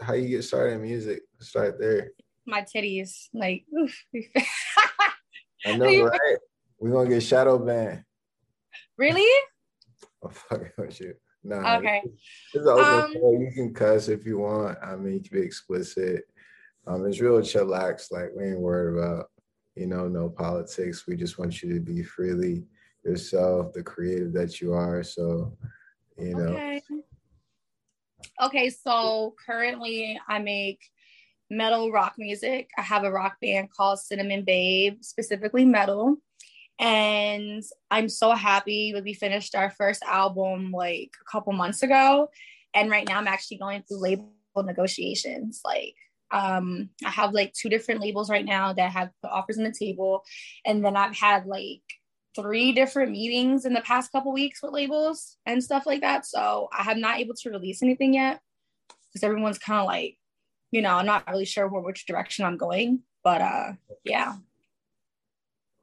how you get started in music. Start there. My titties, like. I know, right? We're gonna get shadow banned. Really? I'm fucking with you. Nah. Okay. It's open um, You can cuss if you want. I mean, you can be explicit. Um, it's real chillax. Like we ain't worried about, you know, no politics. We just want you to be freely yourself, the creative that you are. So, you know. Okay. Okay, so currently I make metal rock music. I have a rock band called Cinnamon Babe, specifically metal. And I'm so happy that we finished our first album like a couple months ago. And right now I'm actually going through label negotiations. Like um I have like two different labels right now that have the offers on the table. And then I've had like three different meetings in the past couple weeks with labels and stuff like that. So I have not able to release anything yet because everyone's kind of like, you know, I'm not really sure where which direction I'm going. But uh yeah.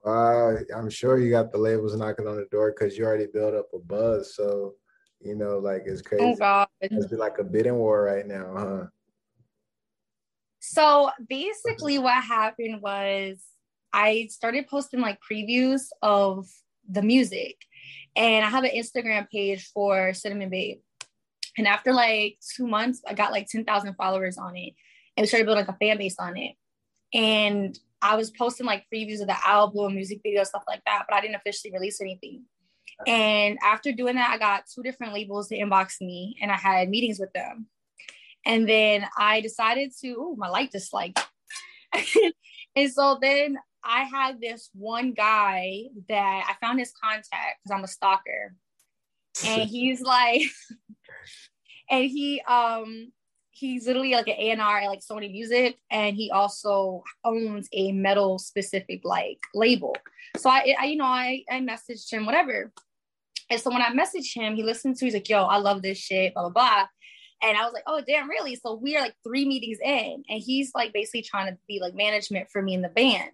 Uh, I'm sure you got the labels knocking on the door because you already built up a buzz. So, you know, like it's crazy. Oh God. It's like a bidding war right now, huh? So basically, what happened was I started posting like previews of the music, and I have an Instagram page for Cinnamon Babe. And after like two months, I got like 10,000 followers on it, and we started building like a fan base on it. And I was posting like previews of the album, music video, stuff like that, but I didn't officially release anything. And after doing that, I got two different labels to inbox me and I had meetings with them. And then I decided to, oh, my light just like. and so then I had this one guy that I found his contact because I'm a stalker. And he's like, and he um he's literally like an A&R at like Sony Music and he also owns a metal specific like label. So I, I you know, I, I messaged him, whatever. And so when I messaged him, he listened to, he's like, yo, I love this shit, blah, blah, blah. And I was like, oh, damn, really? So we are like three meetings in and he's like basically trying to be like management for me in the band.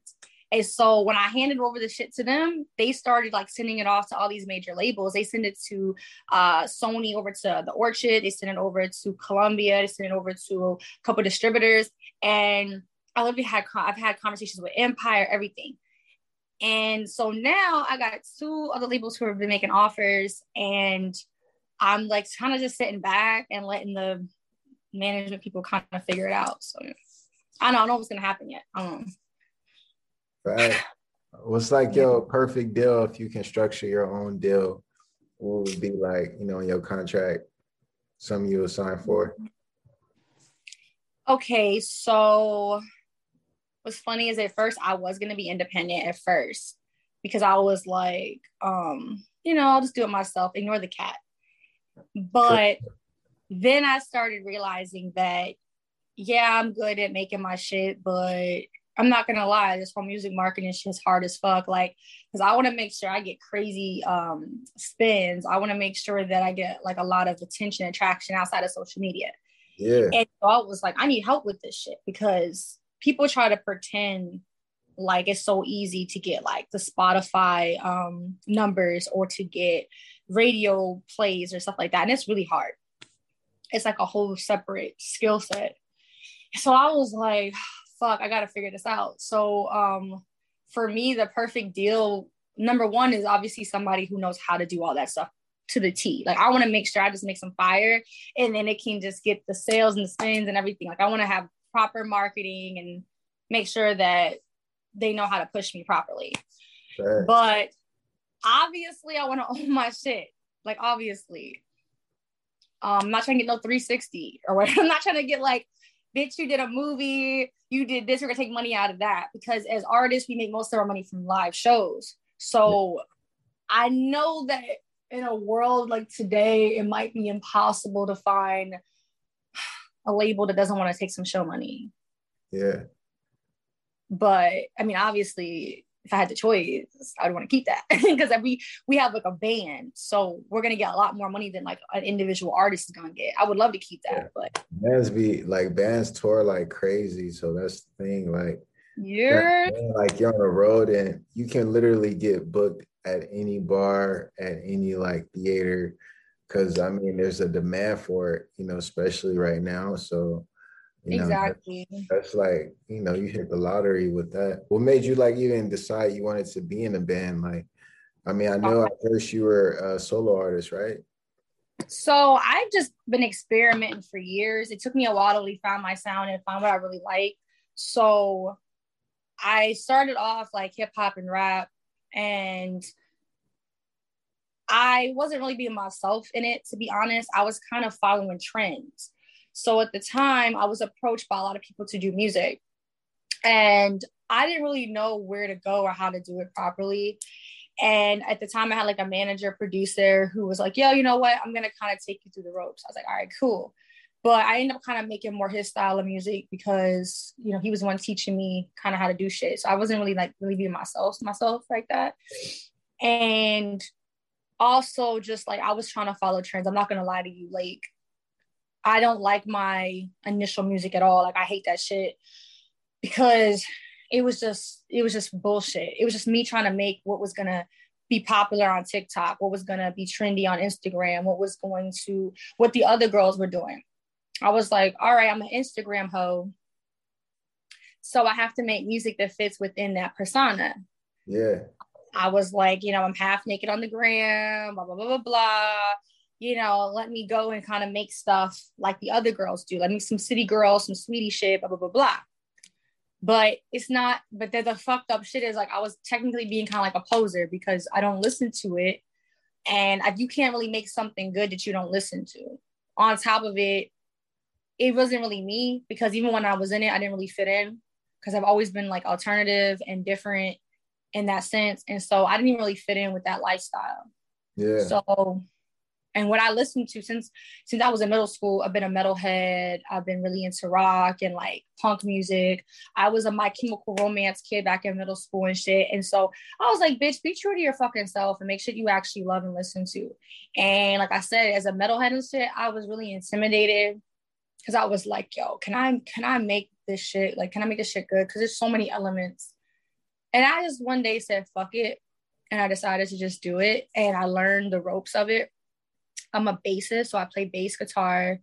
And so when I handed over the shit to them, they started like sending it off to all these major labels. They send it to uh, Sony over to the Orchard. They send it over to Columbia. They send it over to a couple distributors. And I literally had I've had conversations with Empire, everything. And so now I got two other labels who have been making offers, and I'm like kind of just sitting back and letting the management people kind of figure it out. So I don't know, what's gonna happen yet. I don't know. Right. What's like your perfect deal if you can structure your own deal? What would be like, you know, in your contract, some you would sign for? Okay, so what's funny is at first I was gonna be independent at first because I was like, um, you know, I'll just do it myself, ignore the cat. But then I started realizing that, yeah, I'm good at making my shit, but I'm not gonna lie, this whole music marketing is just hard as fuck. Like, because I want to make sure I get crazy um spins. I want to make sure that I get like a lot of attention and traction outside of social media. Yeah. And so I was like, I need help with this shit because people try to pretend like it's so easy to get like the Spotify um numbers or to get radio plays or stuff like that. And it's really hard. It's like a whole separate skill set. So I was like, fuck, I got to figure this out. So um, for me, the perfect deal, number one, is obviously somebody who knows how to do all that stuff to the T. Like I want to make sure I just make some fire and then it can just get the sales and the spins and everything. Like I want to have proper marketing and make sure that they know how to push me properly. Sure. But obviously I want to own my shit. Like obviously. Um, I'm not trying to get no 360 or whatever. I'm not trying to get like bitch, you did a movie, you did this, we're gonna take money out of that. Because as artists, we make most of our money from live shows. So. I know that in a world like today, it might be impossible to find a label that doesn't want to take some show money. Yeah. But I mean, obviously, if I had the choice, I'd want to keep that because we we have like a band, so we're gonna get a lot more money than like an individual artist is gonna get. I would love to keep that, yeah. but bands be like bands tour like crazy, so that's the thing. Like you're like you're on the road and you can literally get booked at any bar, at any like theater, because I mean there's a demand for it, you know, especially right now. So You exactly. That's, that's like, you know, you hit the lottery with that. What made you like even decide you wanted to be in a band? Like, I mean, I know uh-huh. at first you were a solo artist, right? So I've just been experimenting for years. It took me a while to really find my sound and find what I really like. So I started off like hip hop and rap, and I wasn't really being myself in it, to be honest. I was kind of following trends. So at the time, I was approached by a lot of people to do music. And I didn't really know where to go or how to do it properly. And at the time, I had like a manager, producer who was like, yo, you know what? I'm going to kind of take you through the ropes. I was like, all right, cool. But I ended up kind of making more his style of music because, you know, he was the one teaching me kind of how to do shit. So I wasn't really like really being myself, myself like that. And also just like I was trying to follow trends. I'm not going to lie to you. Like, I don't like my initial music at all. Like I hate that shit because it was just it was just bullshit. It was just me trying to make what was gonna be popular on TikTok, what was gonna be trendy on Instagram, what was going to what the other girls were doing. I was like, all right, I'm an Instagram hoe. So I have to make music that fits within that persona. Yeah. I was like, you know, I'm half naked on the gram, blah, blah, blah, blah, blah you know, let me go and kind of make stuff like the other girls do. Let me some city girls, some sweetie shit, blah, blah, blah, blah. But it's not, but the, the fucked up shit is like I was technically being kind of like a poser because I don't listen to it. And I, you can't really make something good that you don't listen to. On top of it, it wasn't really me because even when I was in it, I didn't really fit in because I've always been like alternative and different in that sense. And so I didn't even really fit in with that lifestyle. Yeah. So and what I listened to since since I was in middle school, I've been a metalhead. I've been really into rock and like punk music. I was a My Chemical Romance kid back in middle school and shit. And so I was like, bitch, be true to your fucking self and make sure you actually love and listen to. And like I said, as a metalhead and shit, I was really intimidated because I was like, yo, can I can I make this shit? Like, can I make this shit good? Because there's so many elements. And I just one day said, fuck it. And I decided to just do it. And I learned the ropes of it I'm a bassist, so I play bass guitar.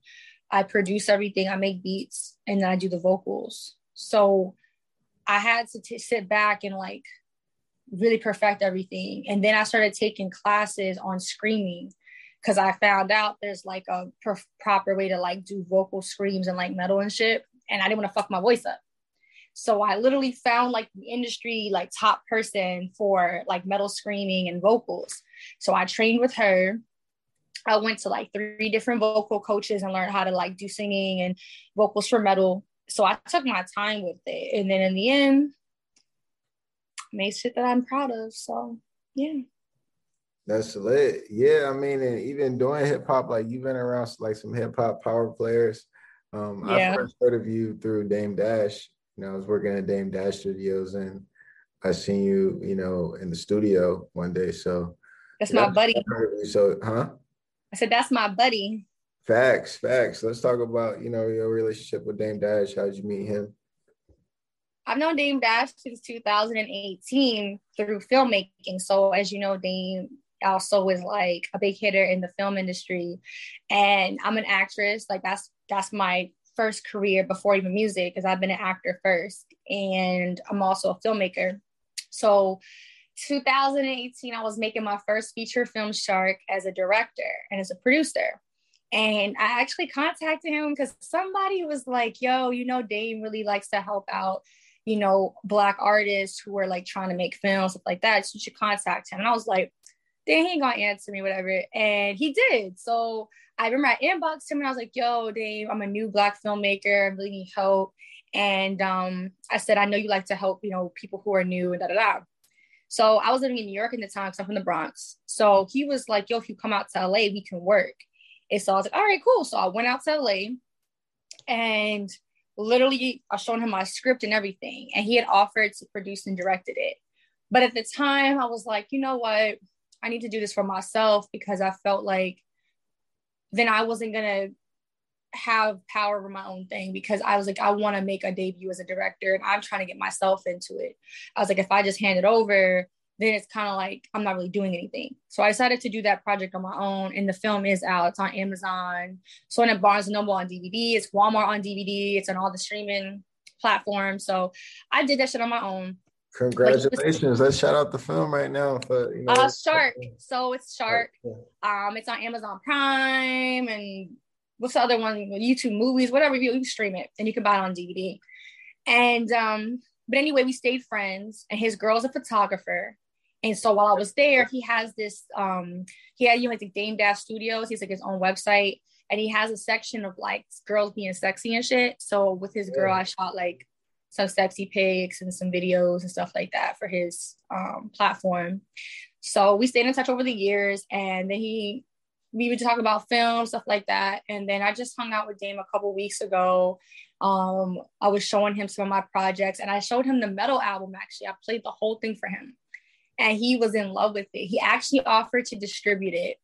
I produce everything. I make beats, and then I do the vocals. So I had to t- sit back and like really perfect everything. And then I started taking classes on screaming because I found out there's like a per- proper way to like do vocal screams and like metal and shit. And I didn't want to fuck my voice up. So I literally found like the industry like top person for like metal screaming and vocals. So I trained with her I went to like three different vocal coaches and learned how to like do singing and vocals for metal. So I took my time with it. And then in the end, made shit that I'm proud of. So yeah. That's lit. Yeah, I mean, and even doing hip hop, like you've been around like some hip hop power players. Um, yeah. I first heard of you through Dame Dash. You know, I was working at Dame Dash Studios and I seen you, you know, in the studio one day. So that's my buddy. So, huh? I said, that's my buddy. Facts, facts. Let's talk about, you know, your relationship with Dame Dash. How did you meet him? I've known Dame Dash since 2018 through filmmaking. So as you know, Dame also is like a big hitter in the film industry. And I'm an actress. Like that's that's my first career before even music, because I've been an actor first. And I'm also a filmmaker. So 2018, I was making my first feature film Shark as a director and as a producer. And I actually contacted him because somebody was like, yo, you know, Dame really likes to help out, you know, Black artists who are like trying to make films, stuff like that. So you should contact him. And I was like, then he ain't gonna answer me, whatever. And he did. So I remember I inboxed him and I was like, yo, Dame, I'm a new Black filmmaker. I really need help. And um, I said, I know you like to help, you know, people who are new and da da da. So I was living in New York at the time because I'm from the Bronx. So he was like, yo, if you come out to LA, we can work. And so I was like, all right, cool. So I went out to LA and literally I showed him my script and everything. And he had offered to produce and directed it. But at the time, I was like, you know what? I need to do this for myself because I felt like then I wasn't gonna have power over my own thing because I was like, I want to make a debut as a director and I'm trying to get myself into it. I was like, if I just hand it over, then it's kind of like I'm not really doing anything. So I decided to do that project on my own. And the film is out. It's on Amazon. So in Barnes and Noble on DVD. It's Walmart on DVD. It's on all the streaming platforms. So I did that shit on my own. Congratulations! Let's shout out the film right now for you know. Uh, Shark. So it's Shark. Um, it's on Amazon Prime and what's the other one? YouTube movies, whatever. You, you stream it and you can buy it on DVD. And um, but anyway, we stayed friends, and his girl's a photographer. And so while I was there, he has this um he had you know like the Dame Dash Studios. He's like his own website, and he has a section of like girls being sexy and shit. So with his girl, I shot like some sexy pics and some videos and stuff like that for his um, platform. So we stayed in touch over the years, and then he we would talk about film stuff like that. And then I just hung out with Dame a couple weeks ago. Um, I was showing him some of my projects, and I showed him the metal album. Actually, I played the whole thing for him, and he was in love with it. He actually offered to distribute it,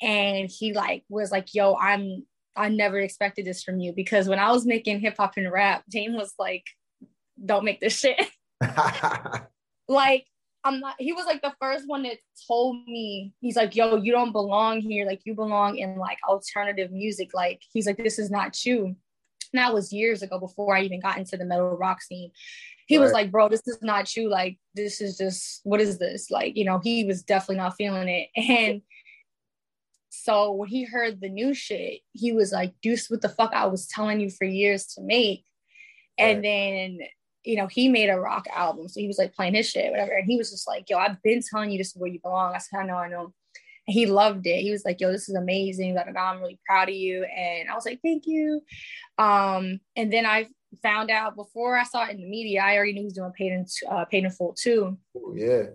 and he like was like, "Yo, I'm." I never expected this from you because when I was making hip hop and rap, Dame was like, don't make this shit. like, I'm not, he was like the first one that told me, he's like, yo, you don't belong here. Like, you belong in like alternative music. Like, he's like, this is not you. And that was years ago before I even got into the metal rock scene. He right. was like, bro, this is not you. Like, this is just, what is this? Like, you know, he was definitely not feeling it. And so when he heard the new shit, he was like, deuce, what the fuck I was telling you for years to make. And then you know, he made a rock album. So he was like playing his shit, whatever. And he was just like, yo, I've been telling you this is where you belong. I said, I know, I know. And he loved it. He was like, yo, this is amazing. That I'm really proud of you. And I was like, thank you. Um, and then I found out before I saw it in the media, I already knew he was doing paid in, uh, paid in full too. Yeah.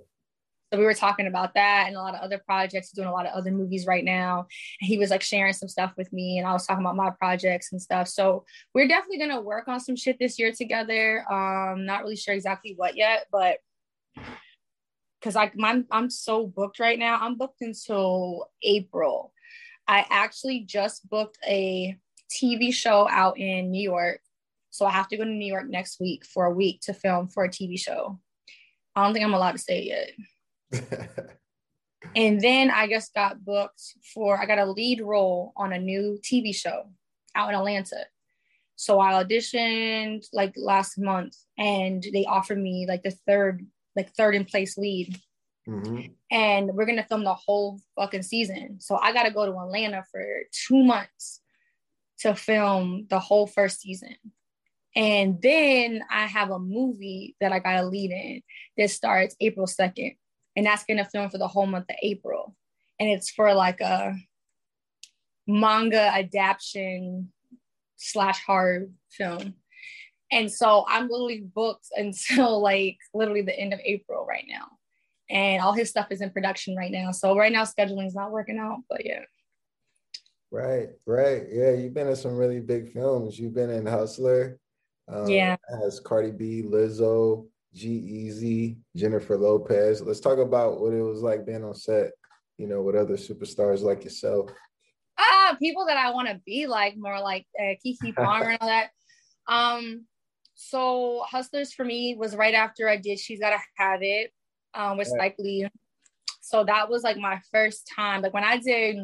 So we were talking about that and a lot of other projects, doing a lot of other movies right now. And he was like sharing some stuff with me, and I was talking about my projects and stuff. So we're definitely gonna work on some shit this year together. Um, not really sure exactly what yet, but because like I'm I'm so booked right now. I'm booked until April. I actually just booked a TV show out in New York. So I have to go to New York next week for a week to film for a TV show. I don't think I'm allowed to say it yet. and then I just got booked for, I got a lead role on a new TV show out in Atlanta. So I auditioned like last month and they offered me like the third, like third in place lead. Mm-hmm. And we're gonna film the whole fucking season. So I gotta go to Atlanta for two months to film the whole first season. And then I have a movie that I got to lead in that starts April 2nd and that's going to film for the whole month of April. And it's for like a manga adaptation slash horror film. And so I'm literally booked until like literally the end of April right now. And all his stuff is in production right now. So right now scheduling is not working out, but yeah. Right, right. Yeah, you've been in some really big films. You've been in Hustler. Um, yeah. As Cardi B, Lizzo, G-Eazy, Jennifer Lopez. Let's talk about what it was like being on set, you know, with other superstars like yourself. Ah, people that I want to be like, more like uh, Keke Palmer and all that. Um, so Hustlers for me was right after I did She's Gotta Have It um, with Spike Lee. So that was like my first time. Like when I did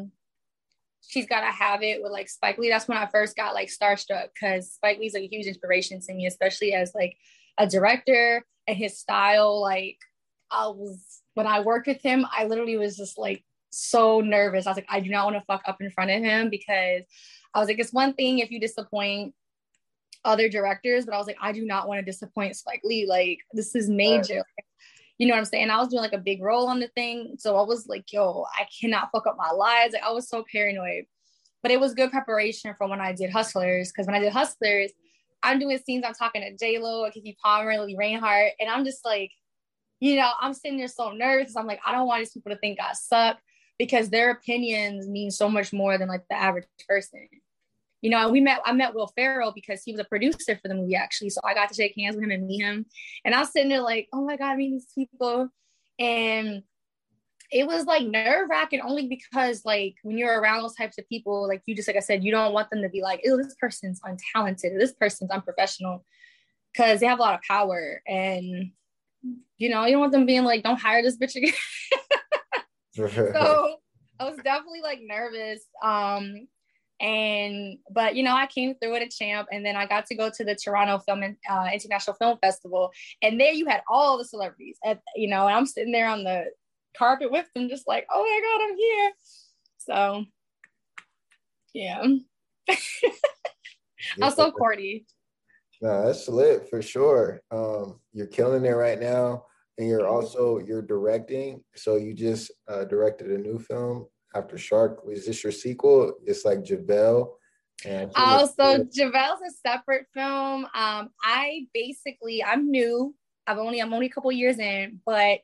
She's Gotta Have It with like Spike Lee, that's when I first got like starstruck because Spike Lee's like a huge inspiration to me, especially as like a director and his style. Like I was when I worked with him, I literally was just like so nervous. I was like, I do not want to fuck up in front of him because I was like, it's one thing if you disappoint other directors, but I was like, I do not want to disappoint Spike Lee. Like this is major. Like, you know what I'm saying? I was doing like a big role on the thing. So I was like, yo, I cannot fuck up my lives. Like I was so paranoid. But it was good preparation for when I did Hustlers. Cause when I did Hustlers, I'm doing scenes, I'm talking to J Lo, Keke Palmer, Lili Reinhart, and I'm just like, you know, I'm sitting there so nervous. I'm like, I don't want these people to think I suck because their opinions mean so much more than like the average person. You know, we met, I met Will Ferrell because he was a producer for the movie actually. So I got to shake hands with him and meet him. And I was sitting there like, oh my God, I meet these people. And it was like nerve wracking only because like when you're around those types of people, like you just like I said, you don't want them to be like, oh, this person's untalented, or this person's unprofessional, because they have a lot of power. And you know, you don't want them being like, don't hire this bitch again. so I was definitely like nervous. Um, and but you know, I came through with a champ, and then I got to go to the Toronto Film uh, International Film Festival, and there you had all the celebrities, at you know, and I'm sitting there on the carpet with them, just like, oh my god, I'm here. So, yeah, I was so corny. No, that's lit for sure. Um, you're killing it right now, and you're also you're directing. So you just uh, directed a new film after Shark. Was this your sequel? It's like Javel. And oh, so Javel's a separate film. Um, I basically I'm new. I've only I'm only a couple years in, but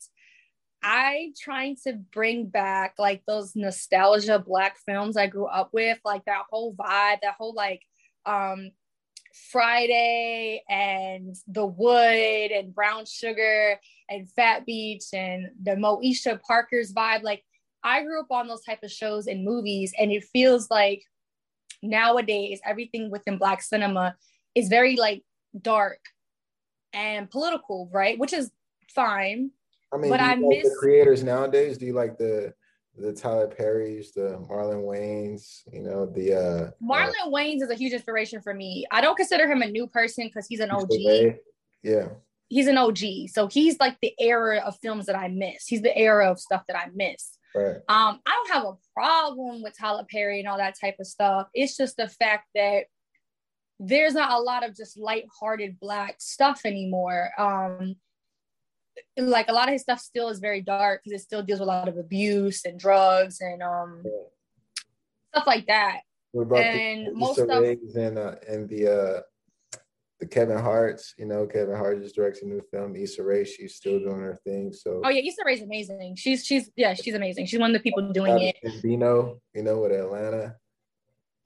I trying to bring back like those nostalgia black films I grew up with, like that whole vibe, that whole like um Friday and The Wood and Brown Sugar and Phat Beach and the Moesha Parker's vibe. Like I grew up on those type of shows and movies, and it feels like nowadays everything within Black cinema is very like dark and political, right? Which is fine. I mean, but I like miss the creators nowadays. Do you like the the Tyler Perry's, the Marlon Wayans, you know, the uh Marlon uh, Wayans is a huge inspiration for me. I don't consider him a new person because he's an OG. Yeah. He's an OG. So he's like the era of films that I miss. He's the era of stuff that I miss. Right. Um, I don't have a problem with Tyler Perry and all that type of stuff. It's just the fact that there's not a lot of just light-hearted black stuff anymore. Um, like a lot of his stuff still is very dark because it still deals with a lot of abuse and drugs and um yeah. stuff like that. And the most Easter of eggs and uh, and the uh the Kevin Hart's, you know, Kevin Hart just directs a new film, Issa Rae. She's still doing her thing. So oh yeah, Issa Rae's amazing. She's she's yeah, she's amazing. She's one of the people doing it. Bino, you know, with Atlanta.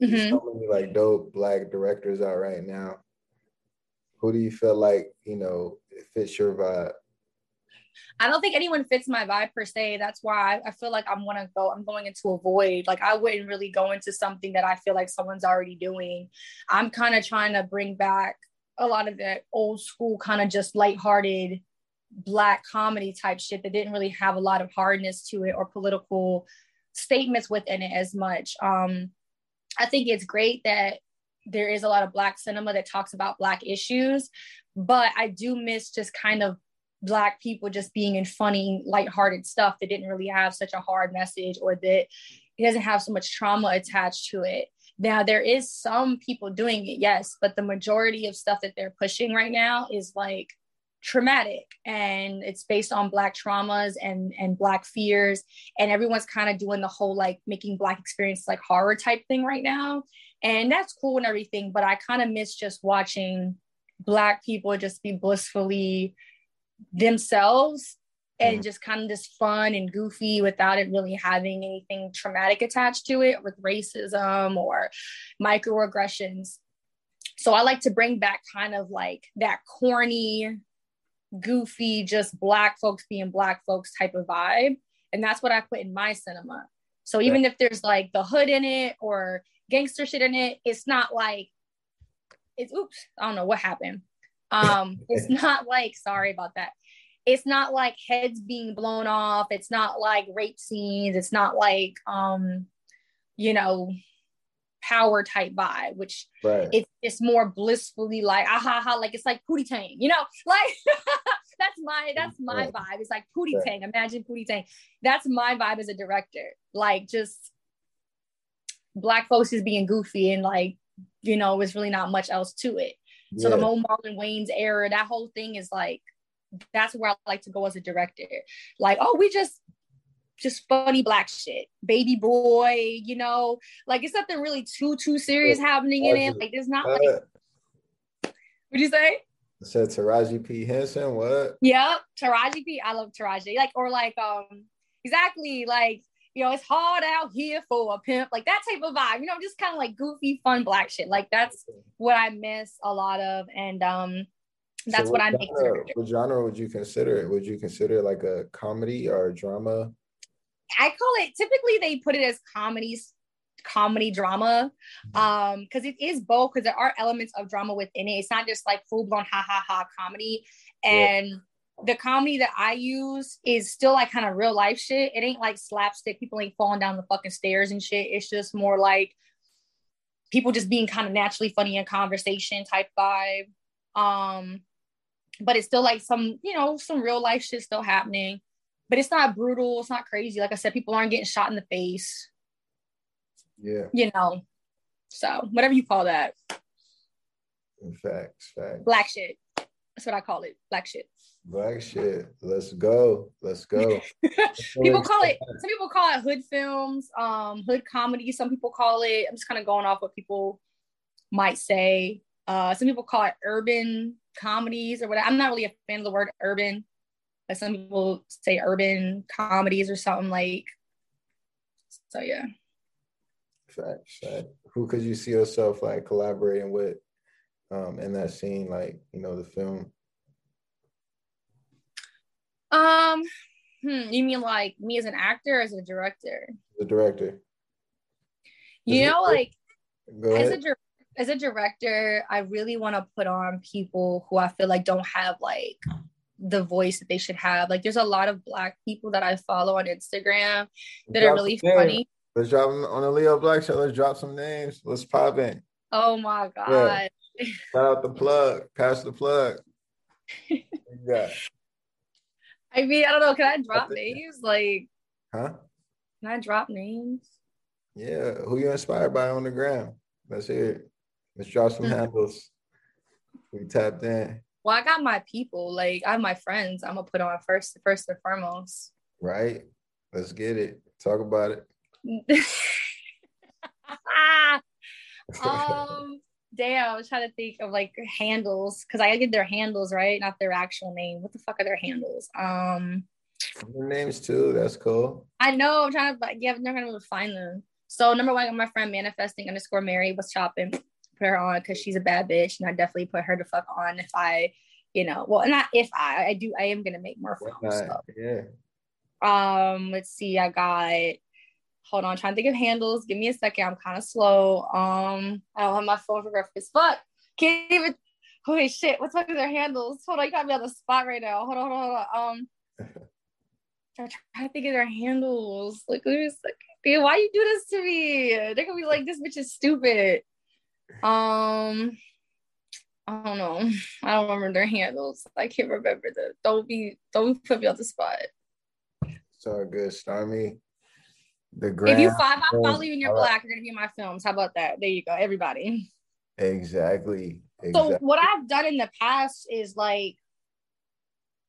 Mm-hmm. So many like dope black directors out right now. Who do you feel like you know fits your vibe? I don't think anyone fits my vibe per se. That's why I feel like I'm gonna go. I'm going into a void. Like I wouldn't really go into something that I feel like someone's already doing. I'm kind of trying to bring back a lot of that old school kind of just lighthearted black comedy type shit that didn't really have a lot of hardness to it or political statements within it as much. Um, I think it's great that there is a lot of black cinema that talks about black issues, but I do miss just kind of black people just being in funny, lighthearted stuff that didn't really have such a hard message or that it doesn't have so much trauma attached to it. Now there is some people doing it, yes, but the majority of stuff that they're pushing right now is like traumatic. And it's based on black traumas and and black fears. And everyone's kind of doing the whole like making black experience like horror type thing right now. And that's cool and everything but i kind of miss just watching black people just be blissfully themselves and mm-hmm. just kind of just fun and goofy without it really having anything traumatic attached to it with racism or microaggressions. So I like to bring back kind of like that corny, goofy, just black folks being black folks type of vibe. And that's what I put in my cinema. So even if there's like the hood in it or gangster shit in it, it's not like it's oops, I don't know what happened. Um, it's not like sorry about that. It's not like heads being blown off. It's not like rape scenes. It's not like um you know power type vibe which right. it's it's more blissfully like aha ha like it's like pootie tang you know? Like that's my that's my yeah. vibe. It's like pootie right. tang. Imagine pootie tang. That's my vibe as a director. Like just black folks is being goofy and like you know it's really not much else to it so yeah. the Mo Marlon Wayans era that whole thing is like that's where I like to go as a director. Like, oh, we just just funny black shit. Baby boy, you know, like it's nothing really too too serious happening in it. Like there's not like what'd you say? I said Taraji P. Henson, what? Yep, Taraji P. I love Taraji. Like, or like um exactly like you know, it's hard out here for a pimp, like that type of vibe, you know, just kind of like goofy, fun black shit. Like that's what I miss a lot of. And um that's so what, what I make. Genre, what genre would you consider it? Would you consider it like a comedy or a drama? I call it typically they put it as comedies comedy drama um because it is both because there are elements of drama within it it's not just like full-blown ha ha ha comedy and yeah. The comedy that I use is still like kind of real life shit. It ain't like slapstick. People ain't falling down the fucking stairs and shit. It's just more like people just being kind of naturally funny in conversation type vibe. Um, but it's still like some, you know, some real life shit still happening. But it's not brutal. It's not crazy. Like I said, people aren't getting shot in the face. Yeah. You know. So whatever you call that. Facts, facts. Black shit. That's what I call it. Black shit. Black shit. Let's go. Let's go. people call it some people call it hood films, um, hood comedy. Some people call it, I'm just kind of going off what people might say. Uh, some people call it urban comedies or whatever. I'm not really a fan of the word urban, but some people say urban comedies or something like. So yeah. Fact, fact. Who could you see yourself like collaborating with um in that scene, like, you know, the film? Um, hmm, you mean like me as an actor as a director? The director. You know, like as a as a director, I really want to put on people who I feel like don't have like the voice that they should have. Like there's a lot of black people that I follow on Instagram that are really funny. Let's drop them on the Leo Black Show. Let's drop some names. Let's pop in. Oh my god. Yeah. Shout out the plug. Pass the plug. yeah. I mean, I don't know. Can I drop names? Like, huh? Can I drop names? Yeah. Who you inspired by on the gram? Let's hear it. Let's drop some handles. We tapped in. Well, I got my people. Like, I have my friends. I'm gonna put on first, first and foremost. Right. Let's get it. Talk about it. um, damn, I was trying to think of like handles because I get their handles right, not their actual name. What the fuck are their handles? Um, their names too. That's cool. I know. I'm trying to, but yeah, I'm never gonna be able to find them. So number one, I got my friend manifesting underscore Mary was chopping. Put her on because she's a bad bitch, and I definitely put her to fuck on if I, you know, well, not if I, I do, I am gonna make more films. So. Yeah. Um, let's see. I got hold on, I'm trying to think of handles. Give me a second. I'm kind of slow. Um, I don't have my phone for breakfast. Fuck. Can't even. Holy shit. What's fuck are their handles? Hold on, you got me on the spot right now. Hold on, hold on, hold on. Um, I'm trying to think of their handles. Like, who's like, dude, why you do this to me? They're gonna be like, this bitch is stupid. Um, I don't know. I don't remember their handles. I can't remember the. Don't be. Don't put me on the spot. So good, Stormi. The grand if you five, I follow you and you're black, you're gonna be in my films. How about that? There you go, everybody. Exactly. exactly. So what I've done in the past is like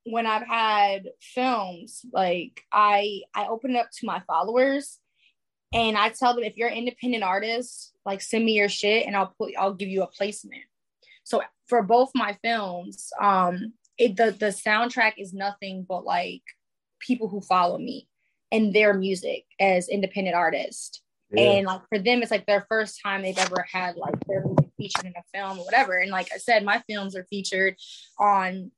when I've had films, like I I open it up to my followers and I tell them if you're an independent artist, like send me your shit and I'll put I'll give you a placement. So for both my films, um it the the soundtrack is nothing but like people who follow me and their music as independent artists. Yeah. And like for them, it's like their first time they've ever had like their music featured in a film or whatever. And like I said, my films are featured on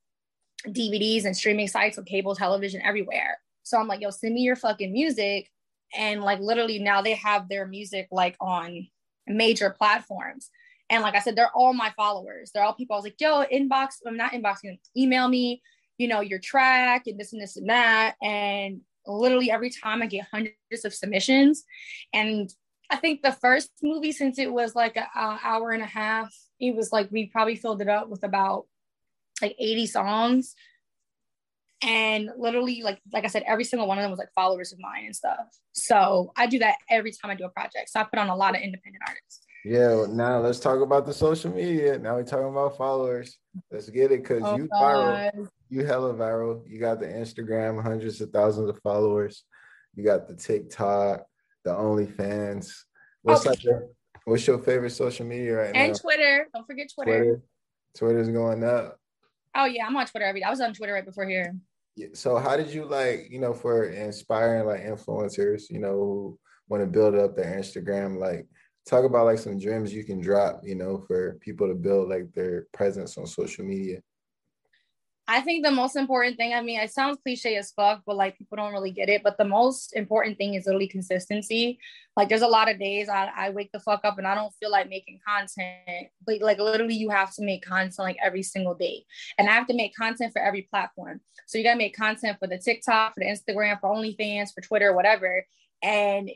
DVDs and streaming sites on cable television everywhere. So I'm like, yo, send me your fucking music. And like literally now they have their music like on major platforms. And like I said, they're all my followers. They're all people I was like, yo, inbox, I'm not inboxing, email me, you know, your track and this and this and that. And literally every time I get hundreds of submissions. And I think the first movie, since it was like an hour and a half, it was like we probably filled it up with about like 80 songs. And literally, like like I said, every single one of them was like followers of mine and stuff. So I do that every time I do a project. So I put on a lot of independent artists. Yeah, now let's talk about the social media. Now we're talking about followers. Let's get it because oh, you viral. You hella viral. You got the Instagram, hundreds of thousands of followers. You got the TikTok, the OnlyFans. What's like your, what's your favorite social media right and now? And Twitter. Don't forget Twitter. Twitter. Twitter's going up. Oh yeah, I'm on Twitter every day. I was on Twitter right before here. Yeah, so how did you like, you know, for inspiring like influencers, you know, who want to build up their Instagram, like talk about like some gems you can drop, you know, for people to build like their presence on social media. I think the most important thing, I mean, it sounds cliche as fuck, but like people don't really get it. But the most important thing is literally consistency. Like there's a lot of days I, I wake the fuck up and I don't feel like making content. But like literally you have to make content like every single day. And I have to make content for every platform. So you gotta make content for the TikTok, for the Instagram, for OnlyFans, for Twitter, whatever. And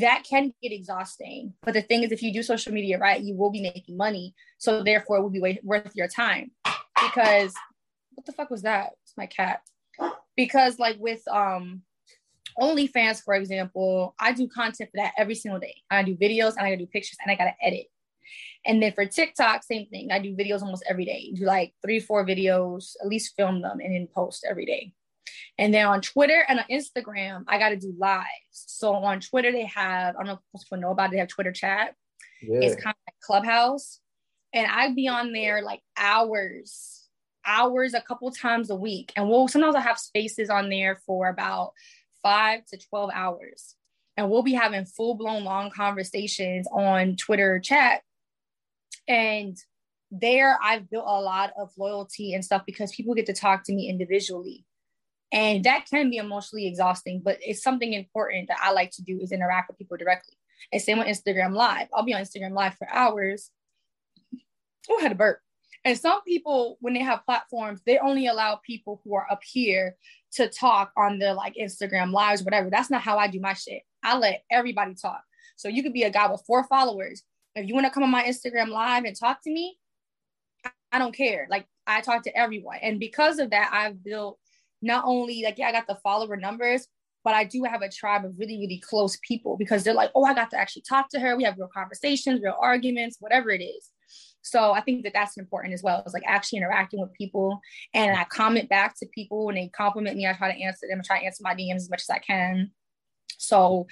that can get exhausting. But the thing is, if you do social media right, you will be making money. So therefore, it will be worth your time. Because what the fuck was that? It's my cat. Because like with um OnlyFans, for example, I do content for that every single day. I do videos and I do pictures and I gotta edit. And then for TikTok, same thing. I do videos almost every day. Do like three, four videos, at least film them and then post every day. And then on Twitter and on Instagram, I got to do lives. So on Twitter, they have, I don't know if people know about it, they have Twitter chat. Yeah. It's kind of like Clubhouse. And I'd be on there like hours, hours, a couple times a week. And we'll sometimes I have spaces on there for about five to 12 hours. And we'll be having full blown long conversations on Twitter chat. And there I've built a lot of loyalty and stuff because people get to talk to me individually and that can be emotionally exhausting but it's something important that i like to do is interact with people directly and same with instagram live i'll be on instagram live for hours oh had a burp and some people when they have platforms they only allow people who are up here to talk on the like instagram lives whatever. That's not how i do my shit. I let everybody talk. So you could be a guy with four followers. If you want to come on my instagram live and talk to me i don't care. Like i talk to everyone. And because of that i've built not only like yeah, I got the follower numbers, but I do have a tribe of really, really close people because they're like, oh, I got to actually talk to her. We have real conversations, real arguments, whatever it is. So I think that that's important as well. It's like actually interacting with people, and I comment back to people when they compliment me. I try to answer them. I try to answer my DMs as much as I can. So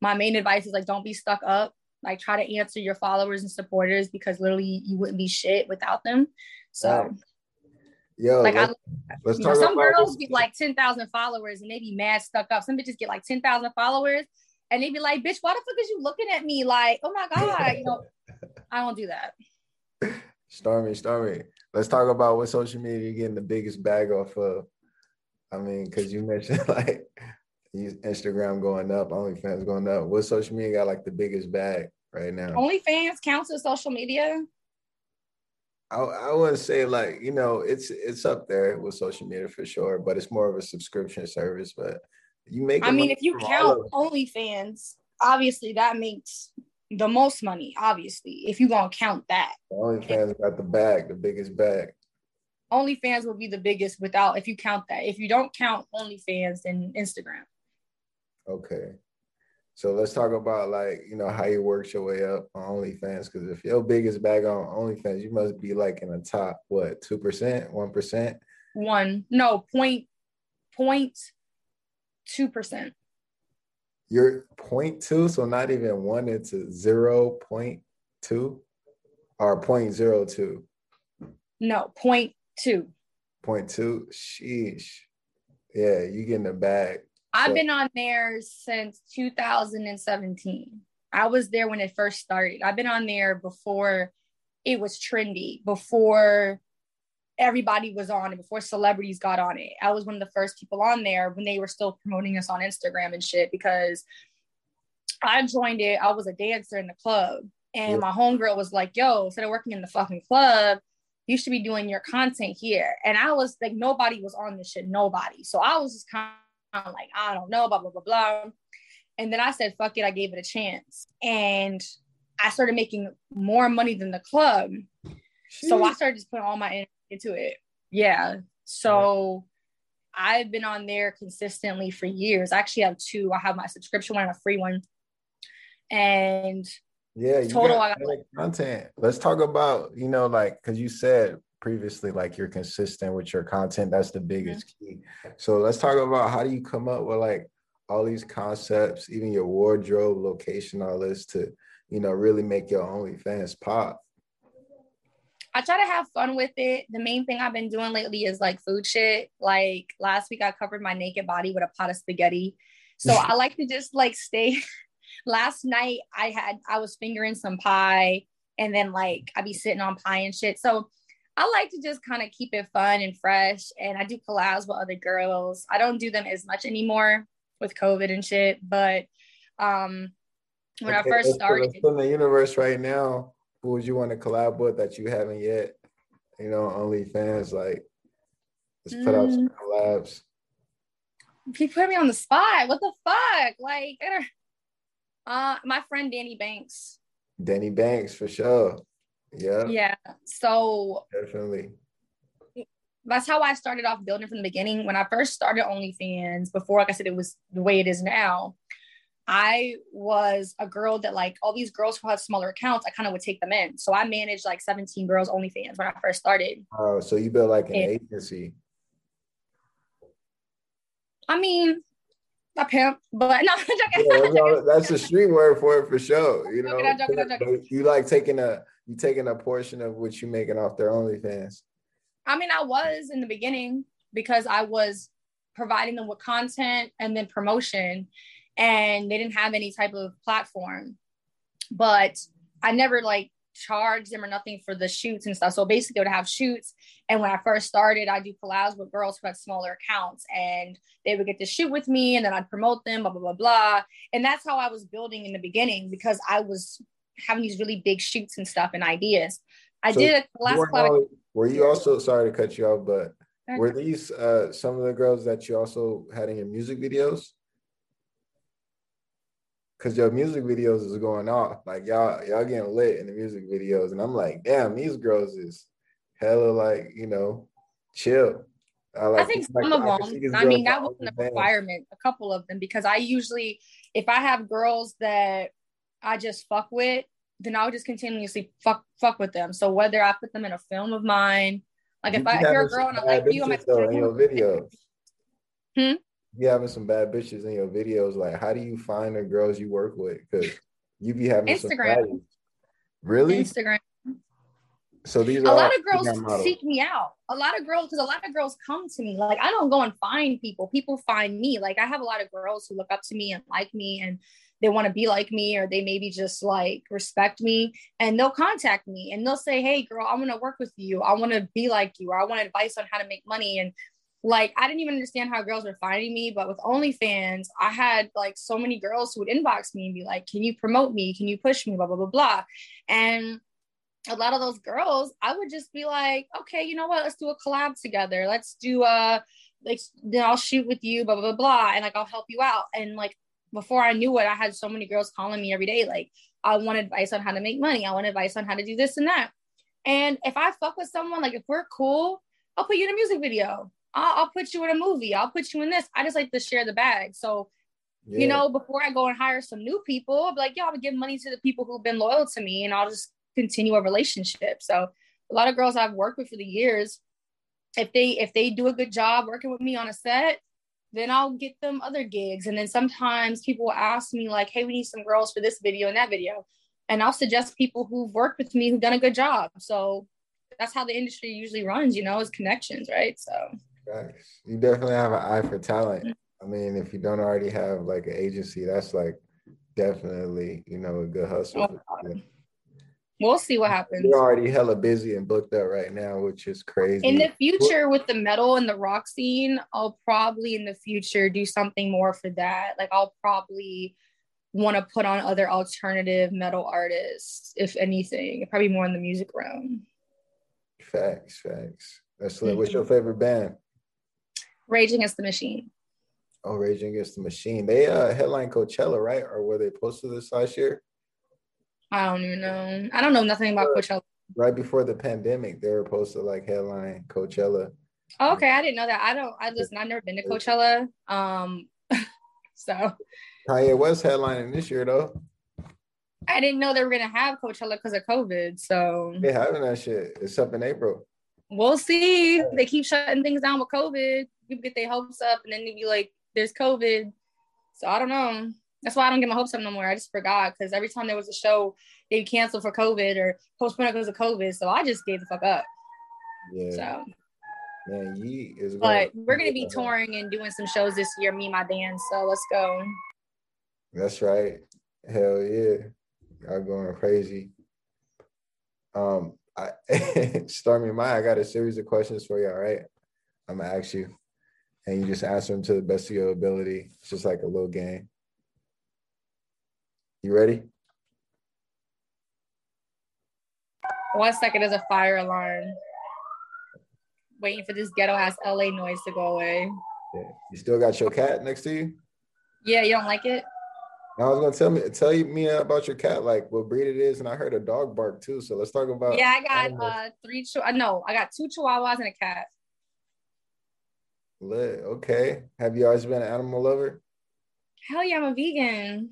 my main advice is like, don't be stuck up. Like try to answer your followers and supporters because literally you wouldn't be shit without them. So. Yo, like let's, I, let's know, some girls be like 10,000 followers and they be mad stuck up. Some bitches get like 10,000 followers and they be like, bitch, why the fuck is you looking at me? Like, oh my God, you know, I don't do that. Stormi, Stormi, let's talk about what social media you're getting the biggest bag off of. I mean, because you mentioned like Instagram going up, OnlyFans going up. What social media got like the biggest bag right now? OnlyFans counts as social media. I, I wouldn't say like you know it's it's up there with social media for sure, but it's more of a subscription service. But you make. I mean, if you count OnlyFans, obviously that makes the most money. Obviously, if you're gonna count that, OnlyFans got the bag, the biggest bag. OnlyFans will be the biggest without if you count that. If you don't count OnlyFans, then Instagram. Okay. So let's talk about like you know how you worked your way up on OnlyFans. Because if your biggest bag on OnlyFans, you must be like in the top what two percent, one percent. One no point point two percent. You're point 0.2, so not even one. It's a zero point two, or 0.02. No point 0.2. 0.2. Sheesh. Yeah, you getting the bag. I've been on there since 2017. I was there when it first started. I've been on there before it was trendy, before everybody was on it, before celebrities got on it. I was one of the first people on there when they were still promoting us on Instagram and shit because I joined it. I was a dancer in the club. And my homegirl was like, yo, instead of working in the fucking club, you should be doing your content here. And I was like, nobody was on this shit, nobody. So I was just kind of like, I don't know, blah, blah, blah, blah. And then I said, fuck it, I gave it a chance. And I started making more money than the club. So I started just putting all my energy into it. Yeah. So I've been on there consistently for years. I actually have two. I have my subscription one and a free one. And yeah, total I got like, content. Let's talk about, you know, like because you said previously like you're consistent with your content that's the biggest mm-hmm. key so let's talk about how do you come up with like all these concepts even your wardrobe location all this to you know really make your OnlyFans pop I try to have fun with it. The main thing I've been doing lately is like food shit. Like last week, I covered my naked body with a pot of spaghetti. So I like to just like stay. last night, I had I was fingering some pie, and then like I'd be sitting on pie and shit. So I like to just kind of keep it fun and fresh. And I do collabs with other girls. I don't do them as much anymore with COVID and shit. But um when okay, I first started in the universe right now, who would you want to collab with that you haven't yet? You know, OnlyFans, like let's put out some mm. collabs. You put me on the spot. What the fuck? Like uh my friend Danny Banks. Danny Banks for sure. Yeah. Yeah. So definitely. That's how I started off building from the beginning. When I first started OnlyFans, before, like I said, it was the way it is now. I was a girl that like all these girls who have smaller accounts, I kind of would take them in. So I managed like 17 girls OnlyFans when I first started. Oh, so you built like an and, agency. I mean, a pimp, but no, yeah, that's, a street word for it for sure. You know, you like taking a you taking a portion of what you making off their OnlyFans. I mean, I was in the beginning because I was providing them with content and then promotion, and they didn't have any type of platform. But I never like charged them or nothing for the shoots and stuff. So basically, I would have shoots. And when I first started, I do collabs with girls who had smaller accounts, and they would get to shoot with me, and then I'd promote them, blah blah blah blah. And that's how I was building in the beginning because I was having these really big shoots and stuff and ideas. I so did a last collab. Were you also sorry to cut you off, but were these uh, some of the girls that you also had in your music videos? Cause your music videos is going off. Like y'all, y'all getting lit in the music videos. And I'm like, damn, these girls is hella like, you know, chill. I, like, I think some like, of them. I mean, that wasn't a requirement. A couple of them, because I usually, if I have girls that I just fuck with, then I would just continuously fuck fuck with them. So whether I put them in a film of mine, like you if I if you're a girl and I like you, I'm like, in your videos. Hmm you having some bad bitches in your videos. Like, how do you find the girls you work with? Because you be having Instagram. Really? Instagram. So these are a lot of girls seek me out. A lot of girls, because a lot of girls come to me. Like I don't go and find people. People find me. Like I have a lot of girls who look up to me and like me, and they want to be like me, or they maybe just like respect me, and they'll contact me and they'll say, "Hey, girl, I want to work with you. I want to be like you, or I want advice on how to make money." And like I didn't even understand how girls were finding me, but with OnlyFans, I had like so many girls who would inbox me and be like, "Can you promote me? Can you push me?" Blah blah blah blah, and a lot of those girls, I would just be like, "Okay, you know what? Let's do a collab together. Let's do a like then I'll shoot with you, blah blah blah blah, and like I'll help you out." And like before I knew it, I had so many girls calling me every day, like, "I want advice on how to make money. I want advice on how to do this and that." And if I fuck with someone, like if we're cool, I'll put you in a music video. I'll, I'll, put you in a movie. I'll put you in this. I just like to share the bag. So, yeah. you know, before I go and hire some new people, I'll be like, yeah, I'll give money to the people who've been loyal to me and I'll just continue a relationship. So a lot of girls I've worked with for the years, if they if they do a good job working with me on a set, then I'll get them other gigs. And then sometimes people will ask me like, hey, we need some girls for this video and that video. And I'll suggest people who've worked with me who've done a good job. So that's how the industry usually runs, you know, is connections, right? So Nice. You definitely have an eye for talent. I mean, if you don't already have like an agency, that's like definitely, you know, a good hustle. We'll see what happens. You're already hella busy and booked up right now, which is crazy. In the future, with the metal and the rock scene, I'll probably in the future do something more for that. Like I'll probably want to put on other alternative metal artists, if anything, probably more in the music realm. Facts, facts. That's mm-hmm. what's your favorite band? Rage Against the Machine. Oh, Rage Against the Machine. They uh headline Coachella, right? Or were they posted this last year? I don't even know. I don't know nothing about Coachella. Right before the pandemic, they were posted like headline Coachella. Oh, okay, I didn't know that. I don't. I listen. I've never been to Coachella. Um, so Kanye West headlining this year though. I didn't know they were gonna have Coachella because of COVID. So they having that shit. It's up in April. We'll see. They keep shutting things down with COVID people get their hopes up and then they be like, there's COVID. So I don't know. That's why I don't get my hopes up no more. I just forgot because every time there was a show, they canceled for COVID or postponed because of COVID. So I just gave the fuck up. Yeah. So. Man, ye is. But we're gonna be touring and doing some shows this year, me and my band. So let's go. That's right. Hell yeah, y'all going crazy. Um, I, Stormi Maya, I got a series of questions for you. All right, I'm gonna ask you, and you just answer them to the best of your ability. It's just like a little game. You ready? One second, is a fire alarm. Waiting for this ghetto ass LA noise to go away. Yeah. You still got your cat next to you? Yeah, you don't like it? I was gonna tell me tell you me about your cat, like what breed it is, and I heard a dog bark too. So let's talk about. Yeah, I got animals. uh three. Ch- uh, no, I got two chihuahuas and a cat. Lit. Okay. Have you always been an animal lover? Hell yeah, I'm a vegan.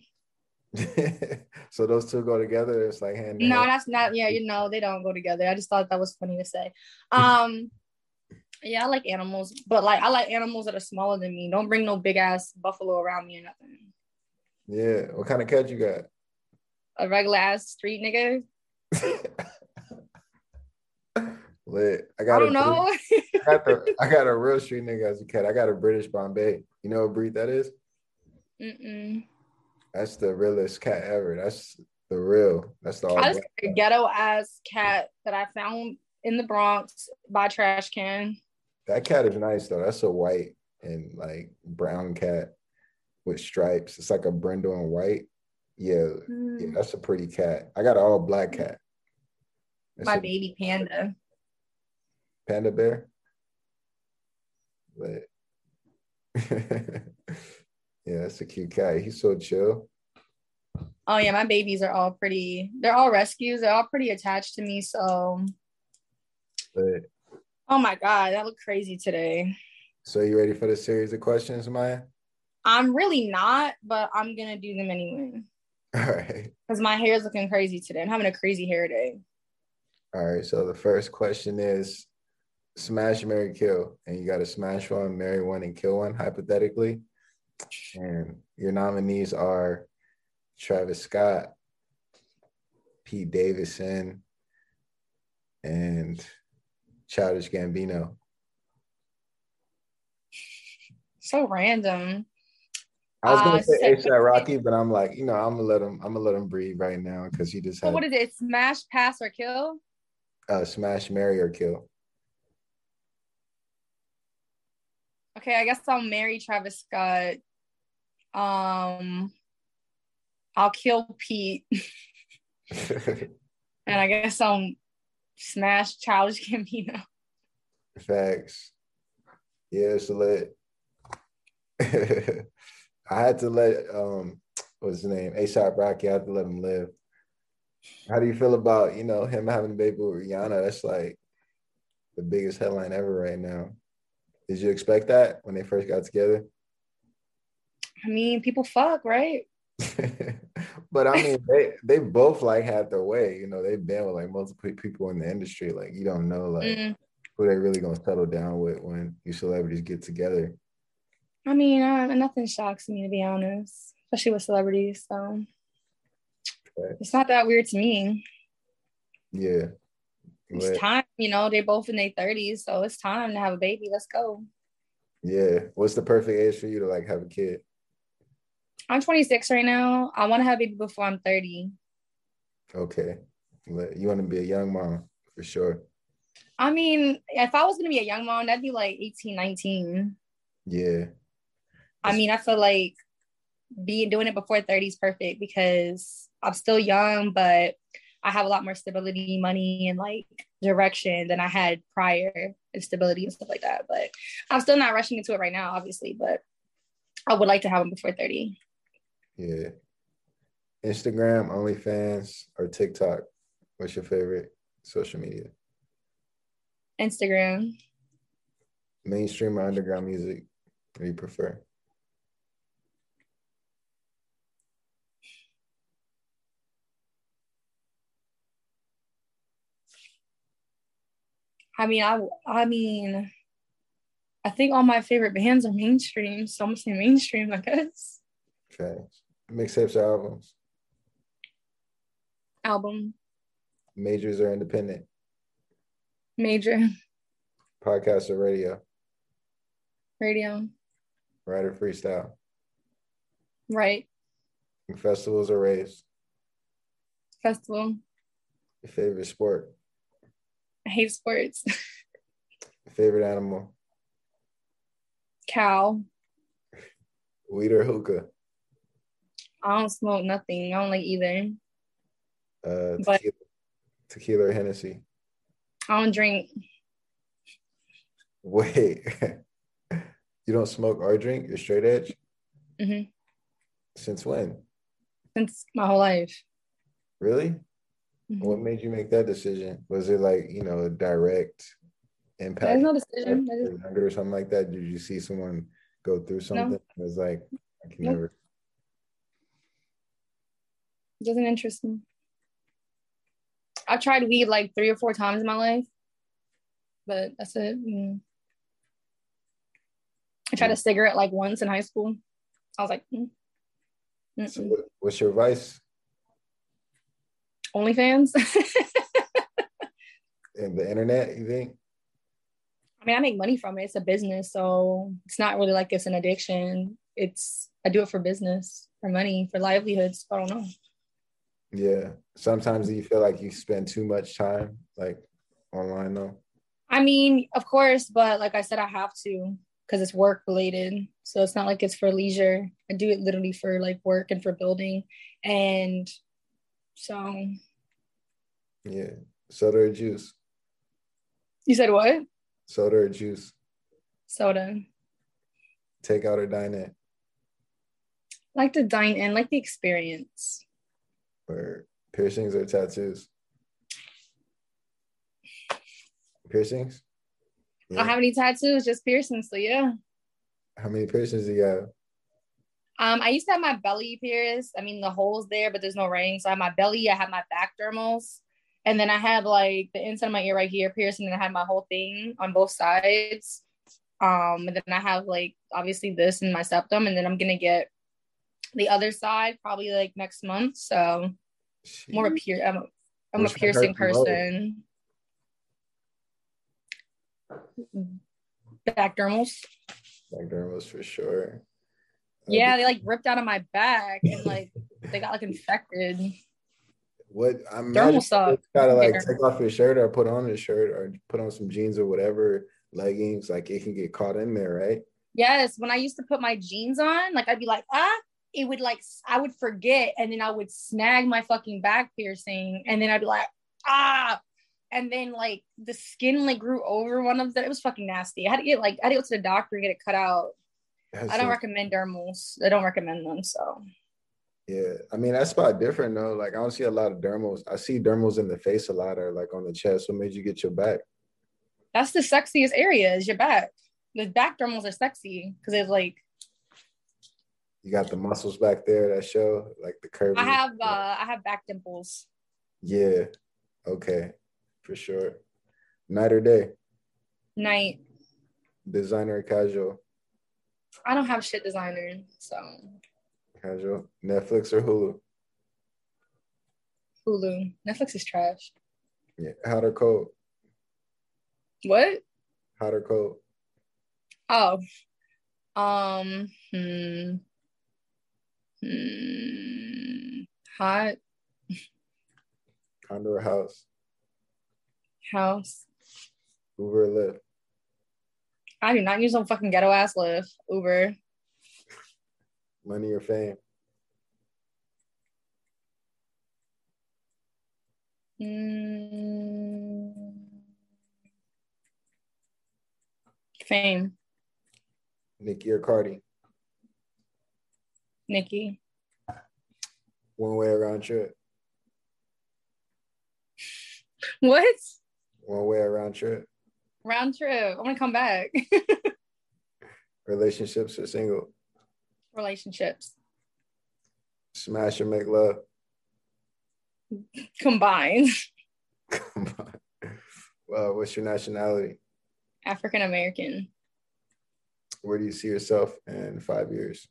so those two go together. It's like hand. No, hand. that's not. Yeah, you know they don't go together. I just thought that was funny to say. Um, yeah, I like animals, but like I like animals that are smaller than me. Don't bring no big ass buffalo around me or nothing. Yeah. What kind of cat you got? A regular ass street nigga. Lit. I got. I don't know. I got the. I got a real street nigga as a cat. I got a British Bombay. You know what breed that is? Mm-mm. That's the realest cat ever. That's the real. That's the. I just a ghetto ass cat that I found in the Bronx by trash can. That cat is nice though. That's a white and like brown cat with stripes. It's like a brindle and white. Yeah, mm. yeah, that's a pretty cat. I got an all black cat. That's My a, baby panda. Panda bear. But yeah, that's a cute cat. He's so chill. Oh yeah, my babies are all pretty. They're all rescues. They're all pretty attached to me. So. But, oh my god, that looked crazy today. So you ready for the series of questions, Maya? I'm really not, but I'm gonna do them anyway. All right. Because my hair is looking crazy today. I'm having a crazy hair day. All right. So the first question is smash, marry, kill. And you got to smash one, marry one, and kill one, hypothetically. And your nominees are Travis Scott, Pete Davidson, and Childish Gambino. So random. I was gonna uh, say ASAP Rocky, but I'm like, you know, I'm gonna let him. I'm gonna let him breathe right now because he just. So had, what is it? Smash, pass, or kill? Uh, smash, marry, or kill. Okay, I guess I'll marry Travis Scott. Um, I'll kill Pete, and I guess I'll smash Childish Gambino. Facts. Yeah, so let. I had to let um what's his name ASAP Rocky. I had to let him live. How do you feel about you know him having a baby with Rihanna? That's like the biggest headline ever right now. Did you expect that when they first got together? I mean, people fuck, right? but I mean, they they both like had their way. You know, they've been with like multiple people in the industry. Like you don't know like mm. who they really gonna settle down with when you celebrities get together. I mean, uh, nothing shocks me to be honest, especially with celebrities. So it's not that weird to me. Yeah. It's time, you know, they're both in their 30s, so it's time to have a baby. Let's go. Yeah. What's the perfect age for you to like have a kid? I'm 26 right now. I want to have a baby before I'm 30. Okay. You want to be a young mom for sure. I mean, if I was going to be a young mom, that'd be like 18, 19. Yeah. I mean, I feel like being doing it before 30 is perfect because I'm still young, but I have a lot more stability, money, and like direction than I had prior and stability and stuff like that. But I'm still not rushing into it right now, obviously, but I would like to have them before 30. Yeah. Instagram, OnlyFans, or TikTok? What's your favorite social media? Instagram. Mainstream or underground music? What do you prefer? I mean, I I mean, I think all my favorite bands are mainstream, so I'm gonna say mainstream, I guess. Okay. Mixtapes or albums? Album. Majors or independent? Major. Podcast or radio? Radio. Writer freestyle? Right. Festivals or raves? Festival. Your favorite sport? Hate sports. Favorite animal? Cow. Weed or hookah? I don't smoke nothing. I don't like either. Uh, But- tequila, tequila or Hennessy? I don't drink. Wait, you don't smoke or drink? You're straight edge? Mm-hmm. Since when? since my whole life. Really? Mhm. What made you make that decision? Was it like, you know, a direct impact? There's no decision. I when you just- or something like that? Did you see someone go through something? It was like, I can No. never. It doesn't interest me. I've tried weed like three or four times in my life, but that's it. Mm. I tried a cigarette like once in high school. I was like, mm. So what, what's your vice? OnlyFans. And the internet, you think? I mean, I make money from it. It's a business, so it's not really like it's an addiction. It's I do it for business, for money, for livelihoods. I don't know. Yeah. Sometimes you feel like you spend too much time like online though. I mean, of course, but like I said, I have to because it's work related. So it's not like it's for leisure. I do it literally for like work and for building. And so Yeah. Soda or juice? you said what? Soda or juice? Soda. Take out or dine in? Like to dine in, like the experience. Or piercings or tattoos? Piercings? Oh, I don't have any tattoos, just piercings. So yeah. How many piercings do you have? Um, I used to have my belly pierced. I mean, the hole's there, but there's no ring. So I have my belly, I have my back dermals, and then I have like the inside of my ear right here piercing, and then I have my whole thing on both sides. Um, and then I have like obviously this in my septum, and then I'm gonna get the other side probably like next month. So more of a pier- I'm a, I'm a piercing person. Back dermals. Back dermals for sure. Yeah, they like ripped out of my back and like they got like infected. What I'm. Gotta like take off your shirt or put on a shirt or put on some jeans or whatever leggings. Like it can get caught in there, right? Yes, when I used to put my jeans on, like I'd be like, ah, it would like I would forget, and then I would snag my fucking back piercing, and then I'd be like, ah, and then like the skin like grew over one of them. It was fucking nasty. I had to get like I had to go to the doctor and get it cut out. That's I don't recommend dermals. I don't recommend them. So Yeah, I mean that spot different though. Like I don't see a lot of dermals. I see dermals in the face a lot or like on the chest. What made you get your back? that's the sexiest area is your back. The back dermals are sexy because it's like You got the muscles back there that show like the curves. I have uh I have back dimples. Yeah. Okay. For sure. Night or day? Night. Designer casual? I don't have shit designer, so Casual. Netflix or Hulu? Hulu. Netflix is trash. Yeah. Hot or cold? What? Hot or cold? Oh. Um hmm. Hmm. Hot Condo or house? house. Uber or Lyft? I do not use no fucking ghetto ass Lyft. Uber. Money or fame? Mm. Fame. Nikki or Cardi? Nikki. One way around trip. What? One way around trip. Round trip. I want to come back. Relationships or single? Relationships Smash or make love? combined. Come on. Well, what's your nationality? African American. Where do you see yourself in five years?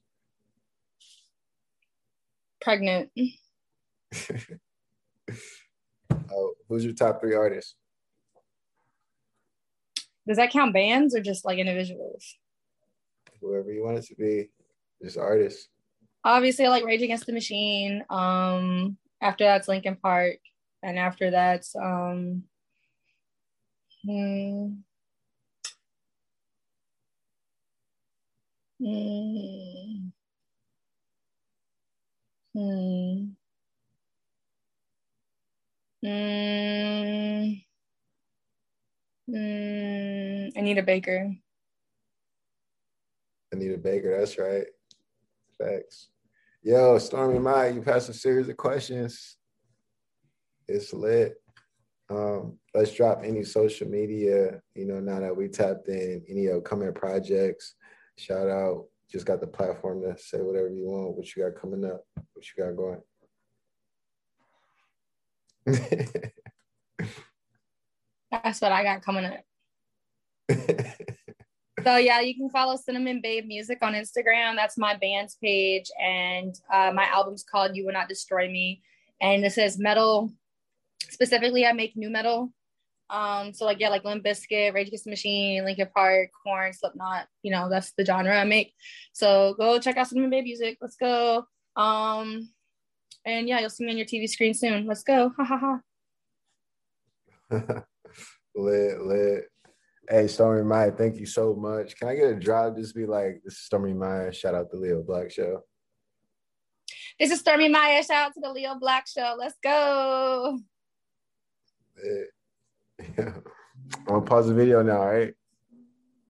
Pregnant. Oh, who's your top three artists? Does that count bands or just like individuals? Whoever you want it to be, just artists. Obviously, I like Rage Against the Machine. Um, after that's Linkin Park, and after that's um, Hmm. Hmm. Hmm. Mm. Mm. Anita Baker. Anita Baker, that's right. Facts. Yo, Stormi Mai, you passed a series of questions. It's lit. Um, let's drop any social media, you know, now that we tapped in any upcoming projects. Shout out. Just got the platform to say whatever you want, what you got coming up, what you got going. That's what I got coming up. so yeah, you can follow Cinnamon Babe Music on Instagram. That's my band's page, and uh, my album's called "You Will Not Destroy Me," and this is metal. Specifically, I make nu metal. Um, so like yeah, like Limp Bizkit, Rage Against the Machine, Linkin Park, Korn, Slipknot. You know, that's the genre I make. So go check out Cinnamon Babe Music. Let's go. Um, and yeah, you'll see me on your TV screen soon. Let's go. Ha ha ha. lit, lit. Hey, Stormi Maya, thank you so much. Can I get a drop? Just be like, this is Stormi Maya. Shout out to the Leo Black Show. This is Stormi Maya. Shout out to the Leo Black Show. Let's go. Yeah. I'm gonna pause the video now, all right?